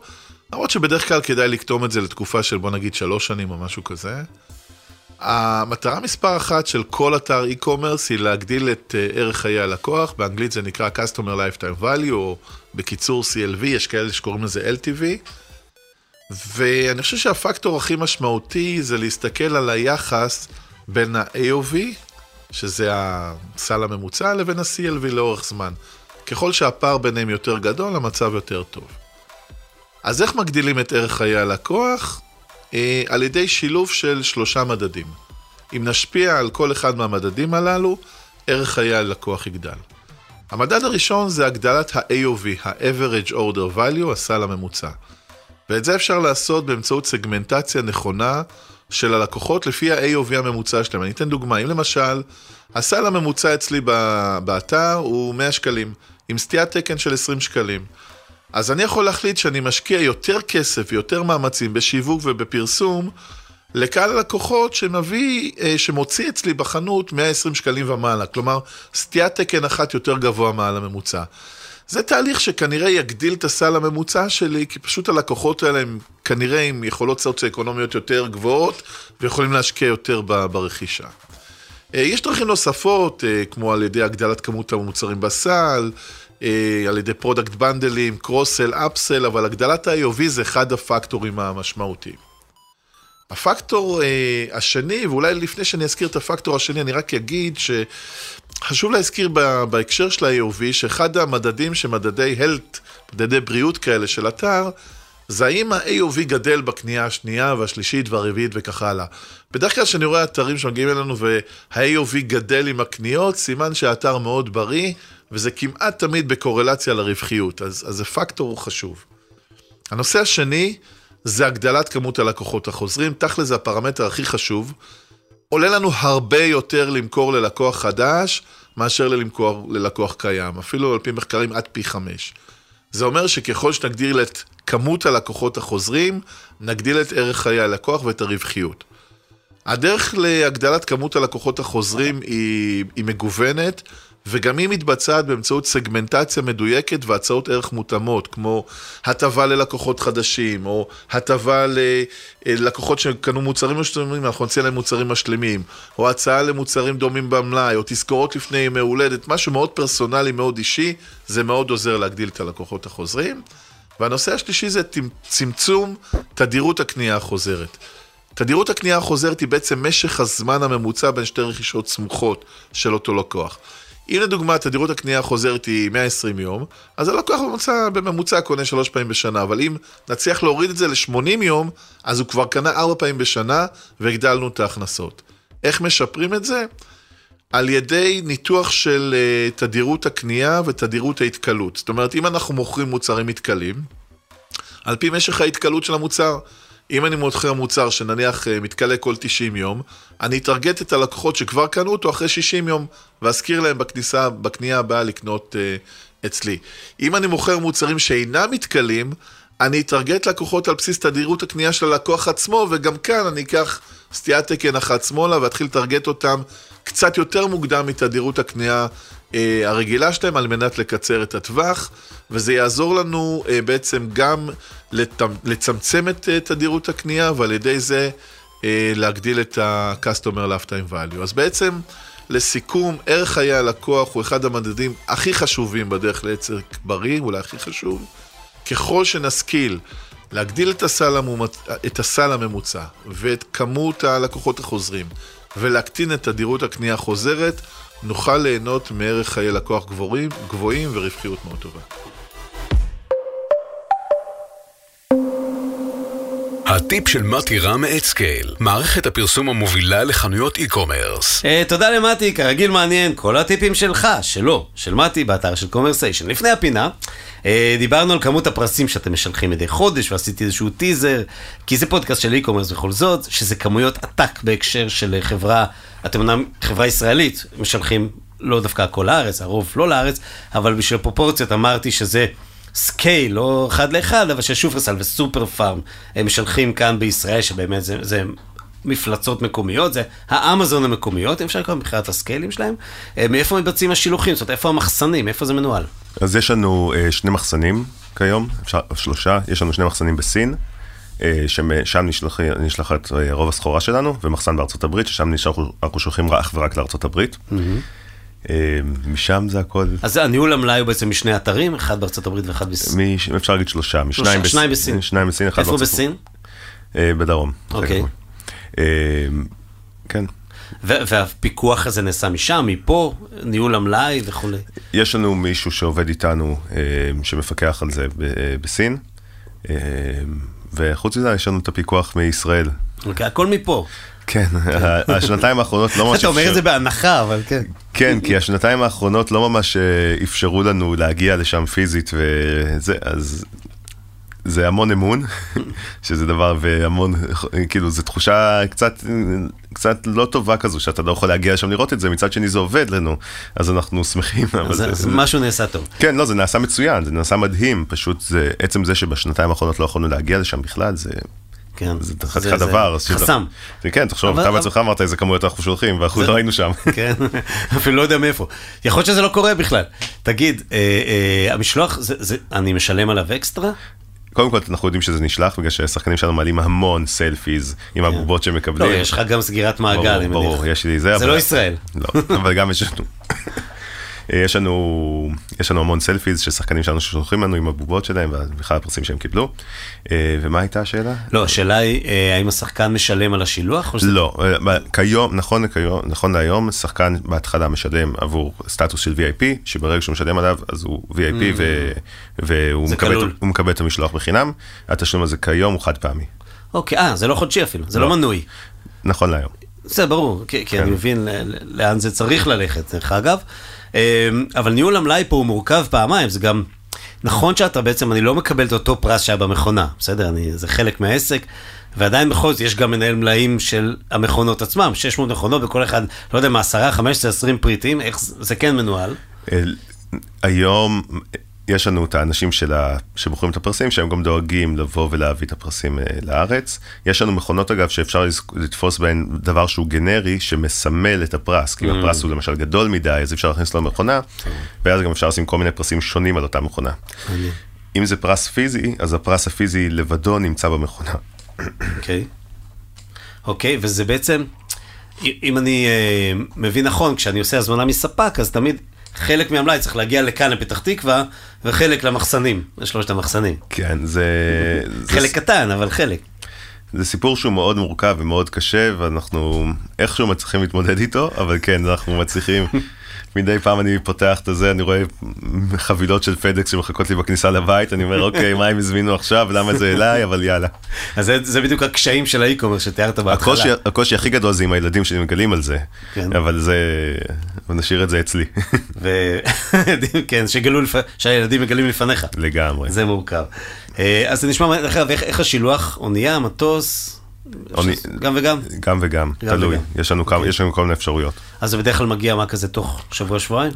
A: למרות שבדרך כלל כדאי לקטום את זה לתקופה של בוא נגיד שלוש שנים או משהו כזה. המטרה מספר אחת של כל אתר e-commerce היא להגדיל את uh, ערך חיי הלקוח, באנגלית זה נקרא Customer Lifetime Value, או בקיצור CLV, יש כאלה שקוראים לזה LTV. ואני חושב שהפקטור הכי משמעותי זה להסתכל על היחס בין ה-AOV, שזה הסל הממוצע, לבין ה-CLV לאורך זמן. ככל שהפער ביניהם יותר גדול, המצב יותר טוב. אז איך מגדילים את ערך חיי הלקוח? אה, על ידי שילוב של שלושה מדדים. אם נשפיע על כל אחד מהמדדים הללו, ערך חיי הלקוח יגדל. המדד הראשון זה הגדלת ה-AOV, ה-Average Order Value, הסל הממוצע. ואת זה אפשר לעשות באמצעות סגמנטציה נכונה של הלקוחות לפי ה-AOV הממוצע שלהם. אני אתן דוגמה, אם למשל, הסל הממוצע אצלי באתר הוא 100 שקלים, עם סטיית תקן של 20 שקלים. אז אני יכול להחליט שאני משקיע יותר כסף ויותר מאמצים בשיווק ובפרסום לקהל הלקוחות שמביא, אה, שמוציא אצלי בחנות 120 שקלים ומעלה. כלומר, סטיית תקן אחת יותר גבוה מעל הממוצע. זה תהליך שכנראה יגדיל את הסל הממוצע שלי, כי פשוט הלקוחות האלה הם כנראה עם יכולות סוציו-אקונומיות יותר גבוהות, ויכולים להשקיע יותר ברכישה. אה, יש דרכים נוספות, אה, כמו על ידי הגדלת כמות המוצרים בסל, אה, על ידי product bundle ים, cross-sell, upsell, אבל הגדלת ה-AOV זה אחד הפקטורים המשמעותיים. הפקטור השני, ואולי לפני שאני אזכיר את הפקטור השני, אני רק אגיד שחשוב להזכיר בהקשר של ה-IOV, שאחד המדדים שמדדי health, מדדי בריאות כאלה של אתר, זה האם ה-AOV גדל בקנייה השנייה והשלישית והרביעית וכך הלאה. בדרך כלל כשאני רואה אתרים שמגיעים אלינו וה-AOV גדל עם הקניות, סימן שהאתר מאוד בריא, וזה כמעט תמיד בקורלציה לרווחיות, אז, אז זה פקטור חשוב. הנושא השני זה הגדלת כמות הלקוחות החוזרים, תכל'ס זה הפרמטר הכי חשוב. עולה לנו הרבה יותר למכור ללקוח חדש, מאשר למכור ללקוח קיים, אפילו על פי מחקרים עד פי חמש. זה אומר שככל שנגדיל את כמות הלקוחות החוזרים, נגדיל את ערך חיי הלקוח ואת הרווחיות. הדרך להגדלת כמות הלקוחות החוזרים היא, היא מגוונת, וגם היא מתבצעת באמצעות סגמנטציה מדויקת והצעות ערך מותאמות, כמו הטבה ללקוחות חדשים, או הטבה ללקוחות שקנו מוצרים משלימים, אנחנו נציע להם מוצרים משלימים, או הצעה למוצרים דומים במלאי, או תזכורות לפני ימי הולדת, משהו מאוד פרסונלי, מאוד אישי, זה מאוד עוזר להגדיל את הלקוחות החוזרים. והנושא השלישי זה צמצום תדירות הקנייה החוזרת. תדירות הקנייה החוזרת היא בעצם משך הזמן הממוצע בין שתי רכישות סמוכות של אותו לקוח. אם לדוגמה תדירות הקנייה החוזרת היא 120 יום, אז הלקוח בממוצע, בממוצע קונה שלוש פעמים בשנה, אבל אם נצליח להוריד את זה ל-80 יום, אז הוא כבר קנה ארבע פעמים בשנה והגדלנו את ההכנסות. איך משפרים את זה? על ידי ניתוח של uh, תדירות הקנייה ותדירות ההתקלות. זאת אומרת, אם אנחנו מוכרים מוצרים מתכלים, על פי משך ההתקלות של המוצר, אם אני מוכר מוצר שנניח uh, מתכלה כל 90 יום, אני אטרגט את הלקוחות שכבר קנו אותו אחרי 60 יום, ואזכיר להם בכניסה, בקנייה הבאה לקנות uh, אצלי. אם אני מוכר מוצרים שאינם מתכלים, אני אטרגט לקוחות על בסיס תדירות הקנייה של הלקוח עצמו, וגם כאן אני אקח סטיית תקן אחת שמאלה ואתחיל לטרגט אותם קצת יותר מוקדם מתדירות הקנייה אה, הרגילה שלהם על מנת לקצר את הטווח, וזה יעזור לנו אה, בעצם גם לצמצם את אה, תדירות הקנייה, ועל ידי זה אה, להגדיל את ה-customer lifetime value. אז בעצם, לסיכום, ערך חיי הלקוח הוא אחד המדדים הכי חשובים בדרך לעצר בריא, אולי הכי חשוב. ככל שנשכיל להגדיל את הסל, המומצ... את הסל הממוצע ואת כמות הלקוחות החוזרים ולהקטין את תדירות הקנייה החוזרת, נוכל ליהנות מערך חיי לקוח גבוהים, גבוהים ורווחיות מאוד טובה.
B: הטיפ של מתי רם מאדסקייל, מערכת הפרסום המובילה לחנויות e-commerce.
C: Uh, תודה למתי, כרגיל מעניין, כל הטיפים שלך, שלו, של מתי, באתר של קומרסיישן. לפני הפינה, uh, דיברנו על כמות הפרסים שאתם משלחים מדי חודש, ועשיתי איזשהו טיזר, כי זה פודקאסט של e-commerce בכל זאת, שזה כמויות עתק בהקשר של חברה, אתם אומנם חברה ישראלית, משלחים לא דווקא כל לארץ, הרוב לא לארץ, אבל בשביל הפרופורציות אמרתי שזה... scale, לא אחד לאחד, אבל של שופרסל וסופר פארם, הם משלחים כאן בישראל, שבאמת זה, זה מפלצות מקומיות, זה האמזון המקומיות, אפשר לקרוא מבחינת ה scale ים שלהם. אה, מאיפה מתבצעים השילוחים? זאת אומרת, איפה המחסנים? איפה זה מנוהל?
D: אז יש לנו uh, שני מחסנים כיום, אפשר, שלושה, יש לנו שני מחסנים בסין. אה, ששם נשלח, נשלחת רוב הסחורה שלנו, ומחסן בארצות הברית, ששם נשלח, אנחנו שולחים אך ורק לארצות הברית. Mm-hmm. אה, משם זה הכל.
C: אז הניהול המלאי הוא בעצם משני אתרים, אחד בארצות הברית ואחד בסין.
D: מש, אפשר להגיד שלושה, משניים
C: בס... שניים בסין.
D: שניים בסין, אחד.
C: איפה
D: בסין? אה, בדרום.
C: אוקיי.
D: אה, כן.
C: והפיקוח הזה נעשה משם, מפה, ניהול המלאי וכולי.
D: יש לנו מישהו שעובד איתנו, שמפקח על זה בסין, וחוץ מזה יש לנו את הפיקוח מישראל.
C: אוקיי, הכל מפה.
D: כן, השנתיים האחרונות לא ממש...
C: אתה אומר את זה בהנחה, אבל כן.
D: כן, כי השנתיים האחרונות לא ממש אה, אפשרו לנו להגיע לשם פיזית, וזה, אז זה המון אמון, שזה דבר והמון, כאילו, זו תחושה קצת, קצת לא טובה כזו, שאתה לא יכול להגיע לשם לראות את זה, מצד שני זה עובד לנו, אז אנחנו שמחים.
C: זה, זה, משהו נעשה טוב.
D: כן, לא, זה נעשה מצוין, זה נעשה מדהים, פשוט זה, עצם זה שבשנתיים האחרונות לא יכולנו להגיע לשם בכלל, זה
C: כן.
D: זה חתיכת דבר.
C: חסם.
D: כן, תחשוב, אתה בעצמך אמרת איזה כמויות אנחנו שולחים, ואנחנו לא היינו שם.
C: כן, אפילו לא יודע מאיפה. יכול להיות שזה לא קורה בכלל. תגיד, אה, אה, המשלוח, אני משלם עליו אקסטרה?
D: קודם כל אנחנו יודעים שזה נשלח בגלל שהשחקנים שלנו מעלים המון סלפיז עם כן. הבובות שהם מקבלים.
C: לא, יש לך גם סגירת מעגל.
D: ברור, ברור, יש לי זה.
C: זה לא ישראל.
D: לא, אבל גם יש לנו. אה, יש לנו, יש לנו המון סלפיז של שחקנים שלנו ששולחים לנו עם הבובות שלהם ובכלל הפרסים שהם קיבלו. אה, ומה הייתה השאלה?
C: לא, השאלה היא, אה, האם השחקן משלם על השילוח?
D: לא, כיום, נכון, לכיום, נכון להיום, שחקן בהתחלה משלם עבור סטטוס של VIP, שברגע שהוא משלם עליו, אז הוא VIP mm. והוא מקבל, מקבל את המשלוח בחינם. התשלום הזה כיום הוא חד פעמי.
C: אוקיי, אה, זה לא חודשי אפילו, זה לא, לא מנוי.
D: נכון להיום.
C: זה ברור, כי, כי כן. אני מבין לאן זה צריך ללכת, דרך אגב. אמ, אבל ניהול המלאי פה הוא מורכב פעמיים, זה גם... נכון שאתה בעצם, אני לא מקבל את אותו פרס שהיה במכונה, בסדר? אני, זה חלק מהעסק, ועדיין בכל זאת יש גם מנהל מלאים של המכונות עצמם, 600 מכונות וכל אחד, לא יודע מה, 10, 15, 20 פריטים, איך זה כן מנוהל?
D: היום יש לנו את האנשים שלה, שבוחרים את הפרסים, שהם גם דואגים לבוא ולהביא את הפרסים אה, לארץ. יש לנו מכונות אגב שאפשר לתפוס בהן דבר שהוא גנרי, שמסמל את הפרס, כי אם mm. הפרס הוא למשל גדול מדי, אז אפשר להכניס לו מכונה, ואז גם אפשר לשים כל מיני פרסים שונים על אותה מכונה. אם זה פרס פיזי, אז הפרס הפיזי לבדו נמצא במכונה.
C: אוקיי. אוקיי, וזה בעצם, אם אני uh, מבין נכון, כשאני עושה הזמנה מספק, אז תמיד חלק מהמלאי צריך להגיע לכאן, לפתח תקווה, וחלק למחסנים, לשלושת המחסנים.
D: כן, זה... זה
C: חלק קטן, אבל חלק.
D: זה סיפור שהוא מאוד מורכב ומאוד קשה, ואנחנו איכשהו מצליחים להתמודד איתו, אבל כן, אנחנו מצליחים. מדי פעם אני פותח את זה, אני רואה חבילות של פדקס שמחכות לי בכניסה לבית, אני אומר, אוקיי, מה הם הזמינו עכשיו, למה זה אליי, אבל יאללה.
C: אז זה, זה בדיוק הקשיים של האי-קומרס שתיארת בהתחלה.
D: הקושי, הקושי הכי גדול זה עם הילדים שלי מגלים על זה,
C: כן.
D: אבל זה, נשאיר את זה אצלי,
C: ו... כן, שגלו לפ... שהילדים מגלים לפניך.
D: לגמרי.
C: זה מורכב. אה, אז זה נשמע, איך, איך, איך השילוח? אונייה, מטוס?
D: אוני-
C: גם וגם?
D: גם וגם,
C: גם
D: תלוי,
C: וגם.
D: יש לנו כמה-
C: אוקיי.
D: יש לנו כל מיני אפשרויות.
C: אז זה בדרך כלל מגיע מה כזה תוך שבוע-שבועיים?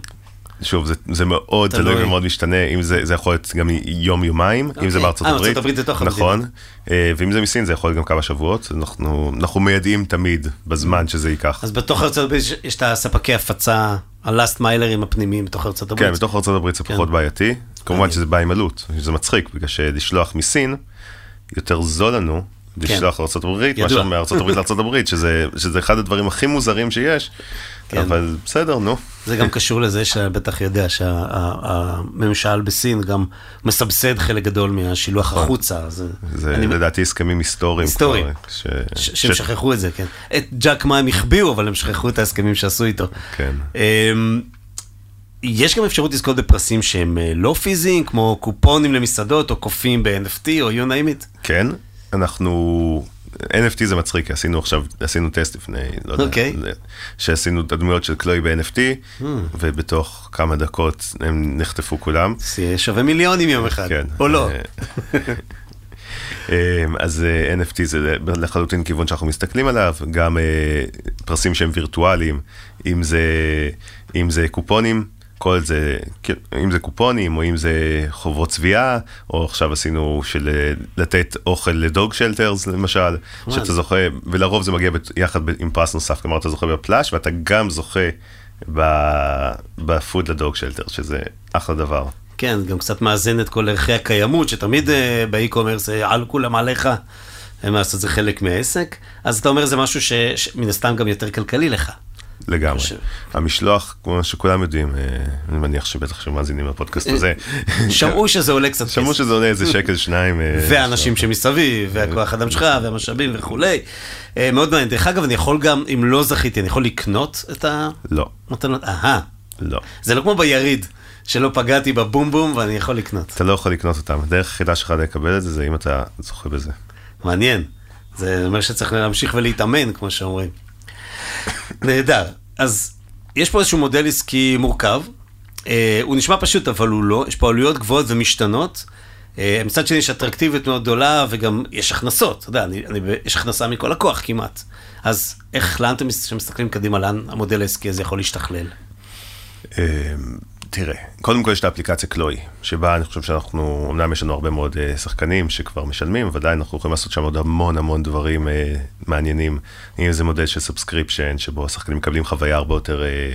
D: שוב, זה, זה מאוד
C: תלוי.
D: תלוי ומאוד משתנה, אם זה, זה יכול להיות גם יום-יומיים, אם זה
C: אוקיי.
D: בארצות
C: אה,
D: הברית.
C: הברית זה תוך
D: נכון, אה, ואם זה מסין זה יכול להיות גם כמה שבועות, אנחנו, אנחנו מיידעים תמיד בזמן שזה ייקח.
C: אז בתוך ארצות הברית יש- יש את הספקי הפצה, הלאסט מיילרים הפנימיים בתוך ארצות הברית.
D: כן, בתוך ארצות הברית זה
C: כן.
D: פחות בעייתי, כמובן
C: מעניין.
D: שזה בא עם עלות, זה מצחיק, בגלל שלשלוח מסין, יותר זול לנו. לשלוח לארצות הברית,
C: כן.
D: מאשר מארצות הברית לארצות הברית, שזה, שזה אחד הדברים הכי מוזרים שיש,
C: כן.
D: אבל בסדר, נו.
C: זה גם קשור לזה שבטח יודע שהממשל בסין גם מסבסד חלק גדול מהשילוח החוצה. אז
D: נכון. זה
C: אני-
D: לדעתי הסכמים היסטוריים.
C: היסטוריים.
D: ש...
C: ש-
D: ש-
C: שהם שכחו את זה, כן. את ג'אק מה הם החביאו, אבל הם שכחו את ההסכמים שעשו איתו.
D: כן.
C: אמ, יש גם אפשרות לזכות בפרסים שהם אה, לא פיזיים, כמו קופונים למסעדות, או קופים ב-NFT, או you name it.
D: כן, אנחנו... NFT זה מצחיק, עשינו עכשיו, עשינו טסט לפני, לא יודע,
C: אוקיי.
D: שעשינו את הדמויות של קלוי ב-NFT, ובתוך כמה דקות הם נחטפו כולם.
C: זה שווה מיליונים יום אחד,
D: כן.
C: או לא.
D: אה, אמ, אז אה, NFT זה לחלוטין כיוון שאנחנו מסתכלים עליו, גם אה, פרסים שהם וירטואליים, אם זה, אם זה קופונים, כל זה, כן, אם זה קופונים, או אם זה חובות צביעה, או עכשיו עשינו של אה, לתת אוכל לדוג שלטרס למשל, שאתה זוכה, ולרוב זה מגיע יחד עם פרס נוסף, כלומר אתה זוכה בפלאש, ואתה גם זוכה בפוד לדוג שלטר, שזה אחלה דבר.
C: כן, גם קצת מאזן את כל ערכי הקיימות, שתמיד אה, באי-קומרס אה, על כולם עליך, הם לעשות את זה חלק מהעסק. אז אתה אומר זה משהו שמן הסתם גם יותר כלכלי לך.
D: לגמרי.
C: חושב.
D: המשלוח, כמו שכולם יודעים, אה, אני מניח שבטח שמאזינים לפודקאסט הזה,
C: שמעו שזה עולה קצת
D: שמעו
C: כסף.
D: שזה עולה איזה שקל שניים. אה,
C: והאנשים שמסביב, והכוח אדם שלך, והמשאבים וכולי. אה, מאוד מעניין. דרך אגב, אני יכול גם, אם לא זכיתי, אני יכול לקנות את
D: לא,
C: המתנות? אהה.
D: לא.
C: זה לא כמו ביריד, שלא פגעתי בבום בום ואני יכול לקנות.
D: אתה לא יכול לקנות אותם. הדרך היחידה שלך לקבל את זה, זה אם אתה זוכה בזה.
C: מעניין. זה אומר שצריך להמשיך ולהתאמן, כמו שאומרים. נהדר. אז יש פה איזשהו מודל עסקי מורכב. אה, הוא נשמע פשוט, אבל הוא לא. יש פה עלויות גבוהות ומשתנות. אה, מצד שני יש אטרקטיביות מאוד גדולה, וגם יש הכנסות. אתה יודע, אני, אני, יש הכנסה מכל לקוח כמעט. אז איך, לאן אתם מס- כשמסתכלים קדימה, לאן המודל העסקי הזה יכול להשתכלל?
D: אה, תראה, קודם כל יש את האפליקציה קלוי, שבה אני חושב שאנחנו, אמנם יש לנו הרבה מאוד אה, שחקנים שכבר משלמים, עדיין אנחנו יכולים לעשות שם עוד המון המון דברים אה, מעניינים. אם זה מודל של subscription, שבו השחקנים מקבלים חוויה הרבה יותר, אה,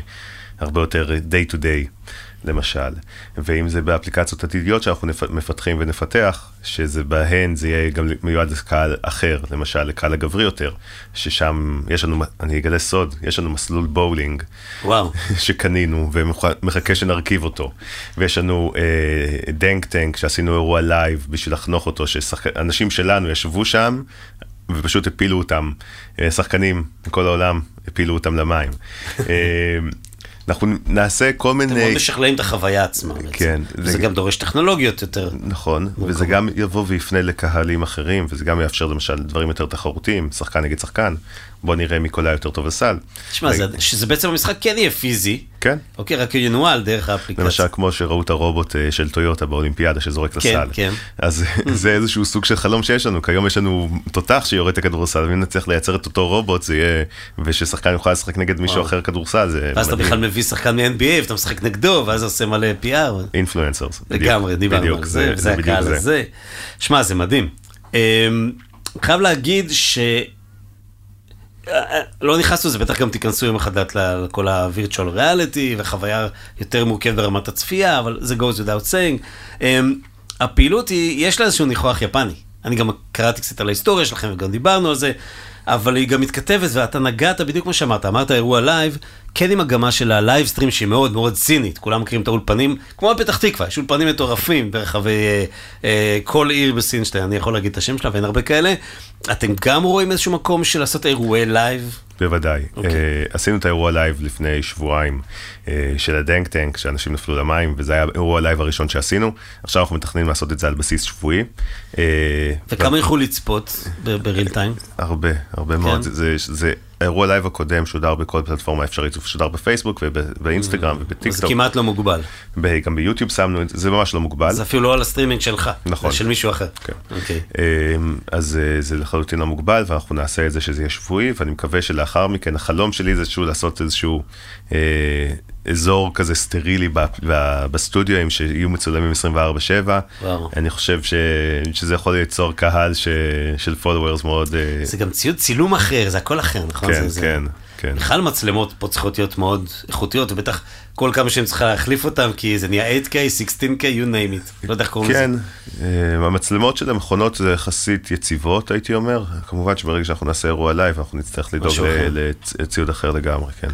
D: הרבה יותר day to day, למשל. ואם זה באפליקציות עתידיות שאנחנו נפ- מפתחים ונפתח, שזה בהן זה יהיה גם מיועד לקהל אחר, למשל לקהל הגברי יותר, ששם יש לנו, אני אגלה סוד, יש לנו מסלול באולינג.
C: וואו.
D: שקנינו ומחכה שנרכיב אותו. ויש לנו אה, dunk tank שעשינו אירוע live בשביל לחנוך אותו, שאנשים שלנו ישבו שם ופשוט הפילו אותם, אה, שחקנים מכל העולם הפילו אותם למים. אנחנו נעשה כל
C: אתם מאוד
D: מיני...
C: משכללים את החוויה עצמה בעצם.
D: כן, זה-
C: גם דורש טכנולוגיות יותר.
D: נכון, וזה גם יבוא ויפנה לקהלים אחרים, וזה גם יאפשר למשל דברים יותר תחרותיים, שחקן נגד שחקן, בוא נראה מי קולע יותר טוב לסל.
C: תשמע, זה- שזה בעצם המשחק כן יהיה פיזי.
D: כן.
C: אוקיי, רק ינוהל דרך האפליקציה.
D: למשל, כמו שראו את הרובוט אה, של טויוטה באולימפיאדה שזורק
C: כן,
D: לסל.
C: כן.
D: אז זה איזשהו סוג של חלום שיש לנו, כיום יש לנו תותח שיורד את הכדורסל, ואם נצליח לייצר את אותו רובוט, זה יהיה, וששחקן יוכל לשחק נגד מישהו. אחר כדורסל, זה
C: ואז אתה בכלל מביא שחקן מ-NBA ואתה משחק נגדו, ואז עושה מלא PR.
D: אינפלואנסרס.
C: לגמרי, דיברנו על זה, וזה הקהל הזה. שמע, זה מדהים. אמ, חייב להגיד ש... לא נכנסנו לזה, בטח גם תיכנסו יום אחד לאט לכל ה-virtual reality וחוויה יותר מורכבת ברמת הצפייה, אבל זה goes without saying. אמ, הפעילות היא, יש לה איזשהו ניחוח יפני. אני גם קראתי קצת על ההיסטוריה שלכם וגם דיברנו על זה, אבל היא גם מתכתבת, ואתה נגעת בדיוק כמו שאמרת, אמרת אירוע live, כן עם הגמה של ה live stream שהיא מאוד מאוד צינית, כולם מכירים את האולפנים, כמו בפתח תקווה, יש אולפנים מטורפים ברחבי אה, אה, כל עיר בסין, שאני יכול להגיד את השם שלה ואין הרבה כאלה. אתם גם רואים איזשהו מקום של לעשות אירועי live?
D: בוודאי.
C: אוקיי.
D: Okay. Uh, עשינו את האירוע live לפני שבועיים uh, של ה dunk tank, שאנשים נפלו למים, וזה היה האירוע live הראשון שעשינו. עכשיו אנחנו מתכננים לעשות את זה על בסיס שבועי. Uh,
C: וכמה יכולו לצפות ב real time?
D: הרבה, הרבה
C: כן?
D: מאוד. זה, זה, זה האירוע live הקודם שודר בכל פלטפורמה אפשרית, הוא שודר בפייסבוק ובאינסטגרם ובטיקטוק.
C: זה כמעט לא מוגבל.
D: גם ביוטיוב שמנו את זה, זה ממש לא מוגבל.
C: זה אפילו לא על הסטרימינג שלך,
D: נכון.
C: של מישהו אחר.
D: כן.
C: אוקיי.
D: אמ, אז אה, זה לחלוטין לא מוגבל, ואנחנו נעשה את זה שזה יהיה שבועי, ואני מקווה שלאחר מכן, החלום שלי זה שהוא לעשות איזשהו אה, אזור כזה סטרילי ב- ב- בסטודיו, שיהיו מצולמים 24/7.
C: וואו.
D: אני חושב ש, שזה יכול ליצור קהל ש, של followers מאוד... אה,
C: זה גם ציוד צילום אחר, זה הכל אחר, נכון?
D: כן,
C: זה, זה...
D: כן, כן.
C: בכלל מצלמות פה צריכות להיות מאוד איכותיות, ובטח כל כמה שהם צריכה להחליף אותם, כי זה נהיה 8K, 16K, you name it. לא יודע איך קוראים לזה.
D: כן, אה, המצלמות של המכונות זה יחסית יציבות, הייתי אומר. כמובן שברגע שאנחנו נעשה אירוע live, אנחנו נצטרך לדאוג לציוד אחר לגמרי, כן.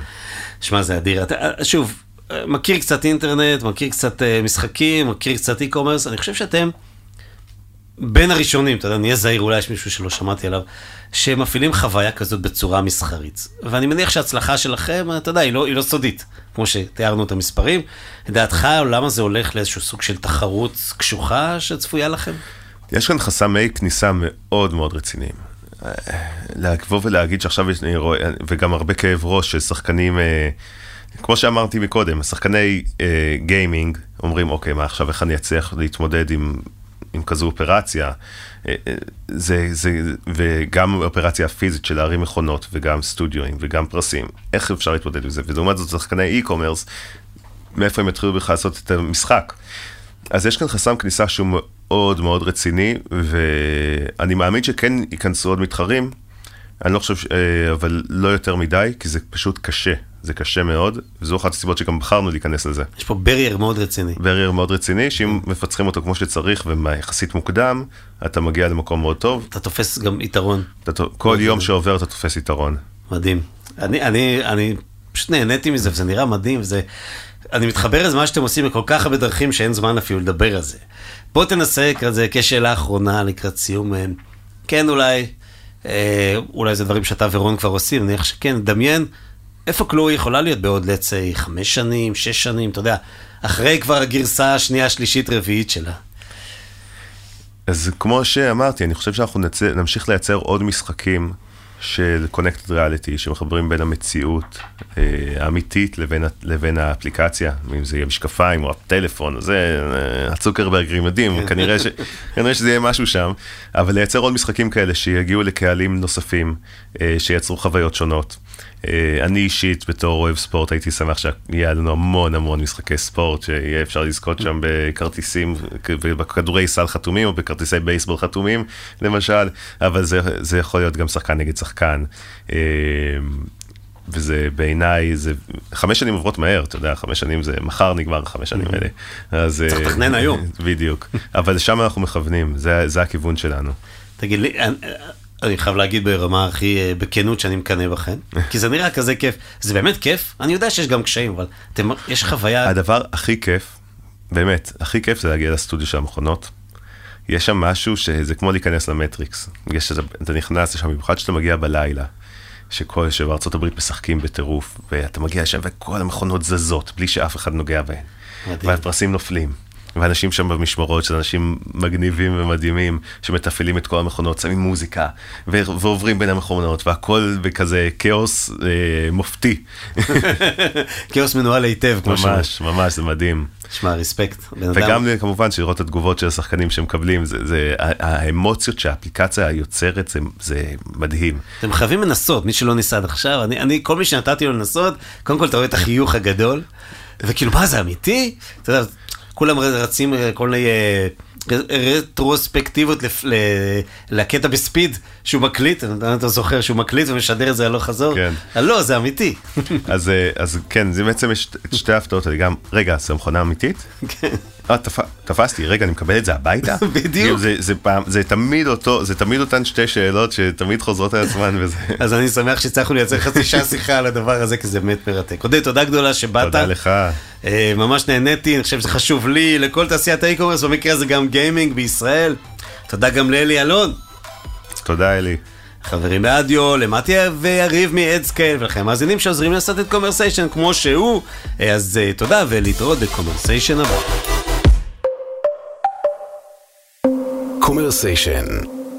C: שמע, זה אדיר. אתה, שוב, מכיר קצת אינטרנט, מכיר קצת אה, משחקים, מכיר קצת e-commerce, אני חושב שאתם בין הראשונים, אתה יודע, נהיה זהיר, אולי יש מישהו שלא שמעתי עליו, שמפעילים חוויה כזאת בצורה מסחרית. ואני מניח שההצלחה שלכם, אתה יודע, היא לא, היא לא סודית, כמו שתיארנו את המספרים. לדעתך, למה זה הולך לאיזשהו סוג של תחרות קשוחה שצפויה לכם?
D: יש כאן חסמי כניסה מאוד מאוד רציניים. אה, לבוא ולהגיד שעכשיו יש, אני רואה, וגם הרבה כאב ראש של שחקנים, אה, כמו שאמרתי מקודם, שחקני אה, גיימינג אומרים, אוקיי, מה עכשיו, איך אני אצליח להתמודד עם, עם כזו אופרציה? אה, אה, זה, זה, וגם אופרציה פיזית של להרים מכונות, וגם סטודיואים, וגם פרסים, איך אפשר להתמודד עם זה? ולעומת זאת, שחקני e-commerce, מאיפה הם יתחילו בכלל לעשות את המשחק? אז יש כאן חסם כניסה שהוא מאוד מאוד רציני, ואני מאמין שכן ייכנסו עוד מתחרים, אני לא חושב, ש- אה, אבל לא יותר מדי, כי זה פשוט קשה, זה קשה מאוד, וזו אחת הסיבות שגם בחרנו להיכנס לזה.
C: יש פה ברייר מאוד רציני.
D: ברייר מאוד רציני, שאם מפצחים אותו כמו שצריך ויחסית מוקדם, אתה מגיע למקום מאוד טוב.
C: אתה תופס גם יתרון
D: אתה, כל יום שעובר אתה תופס יתרון.
C: מדהים. אני, אני, אני פשוט נהניתי מזה, וזה נראה מדהים, וזה... אני מתחבר לזה מה שאתם עושים בכל כך הרבה דרכים שאין זמן אפילו לדבר על זה. בוא תנסה כזה כשאלה אחרונה לקראת סיום. אה, כן, אולי, אה, אולי זה דברים שאתה ורון כבר עושים, נניח שכן, דמיין, איפה קלואי יכולה להיות בעוד, לצי, חמש שנים, שש שנים, אתה יודע, אחרי כבר הגרסה השנייה, השלישית, רביעית שלה.
D: אז כמו שאמרתי, אני חושב שאנחנו נצא, נמשיך לייצר עוד משחקים של Connected Reality, שמחברים בין המציאות אה, האמיתית לבין, לבין האפליקציה, אם זה יהיה משקפיים או הטלפון, זה אה, הצוקרברגרים יודעים, כנראה, ש, כנראה שזה יהיה משהו שם, אבל לייצר עוד משחקים כאלה שיגיעו לקהלים נוספים, אה, שייצרו חוויות שונות. אה, אני אישית בתור אוהב ספורט הייתי שמח שיהיה לנו המון המון משחקי ספורט שיהיה אפשר לזכות שם בכרטיסים ובכדורי סל חתומים או בכרטיסי בייסבול חתומים למשל. אבל זה, זה יכול להיות גם שחקן נגד שחקן אה, וזה בעיניי זה חמש שנים עוברות מהר אתה יודע חמש שנים זה מחר נגמר חמש שנים האלה אז
C: צריך
D: אה,
C: לתכנן היום.
D: בדיוק אבל שם אנחנו מכוונים זה, זה הכיוון שלנו.
C: תגיד לי, אני, אני חייב להגיד ברמה הכי אה, בכנות שאני מקנא בכם, כי זה נראה כזה כיף. זה באמת כיף? אני יודע שיש גם קשיים, אבל אתם, יש חוויה...
D: הדבר הכי כיף, באמת, הכי כיף זה להגיע לסטודיו של המכונות. יש שם משהו שזה כמו להיכנס למטריקס. יש שאתה אתה נכנס לשם, במיוחד כשאתה מגיע בלילה, שכל, שבארצות הברית משחקים בטירוף, ואתה מגיע לשם וכל המכונות זזות, בלי שאף אחד נוגע בהן.
C: מדהים.
D: והפרסים נופלים. ואנשים שם במשמרות, שזה אנשים מגניבים ומדהימים, שמתפעלים את כל המכונות, שמים מוזיקה, ו- ועוברים בין המכונות, והכל בכזה כאוס אה, מופתי.
C: כאוס מנוהל היטב, כמו שאומרים.
D: ממש, ממש, זה מדהים.
C: שמע, רספקט. בן אדם-
D: וגם כמובן שלראות את התגובות של השחקנים שמקבלים, זה, זה, האמוציות שהאפליקציה יוצרת, זה, זה מדהים.
C: אתם חייבים לנסות, מי שלא ניסה עד עכשיו, אני, אני, כל מי שנתתי לו לנסות, קודם כל אתה רואה את החיוך הגדול, וכאילו, מה זה אמיתי? אתה יודע, כולם רצים אה, כל מיני אה, ל- לקטע בספיד שהוא מקליט, אתה זוכר שהוא מקליט ומשדר את זה הלוך חזור?
D: כן.
C: לא, זה אמיתי.
D: אז, אה, אז כן, זה בעצם יש את שתי ההפתעות האלה, גם, רגע, זו מכונה אמיתית?
C: כן.
D: אה, תפ... תפסתי, רגע, אני מקבל את זה הביתה?
C: בדיוק.
D: זה, זה, פעם, זה תמיד אותו, זה תמיד אותן שתי שאלות שתמיד חוזרות על עצמן וזה...
C: אז אני שמח שהצלחנו לייצר חצי שעה שיחה על הדבר הזה, כי זה באמת מרתק. עודד, תודה גדולה שבאת.
D: תודה לך.
C: אה, ממש נהניתי, אני חושב שזה חשוב לי, לכל תעשיית האי-קומרס, במקרה הזה גם גיימינג בישראל. תודה גם לאלי אלון.
D: תודה אלי.
C: חברים באדיו, למתי ויריב מאדסקייל, ולכם מאזינים שעוזרים לעשות את קומרסיישן כמו שהוא. אה, אז תודה ולהתראות בקומרסיישן הבא.
B: קומרסיישן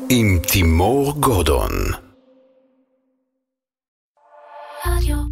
B: עם תימור גורדון. רדיו